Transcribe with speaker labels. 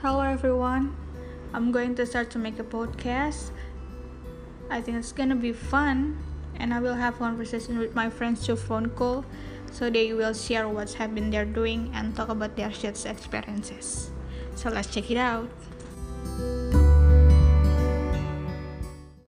Speaker 1: Hello everyone. I'm going to start to make a podcast. I think it's gonna be fun and I will have conversation with my friends through phone call so they will share what's happened they're doing and talk about their shit experiences. So let's check it out.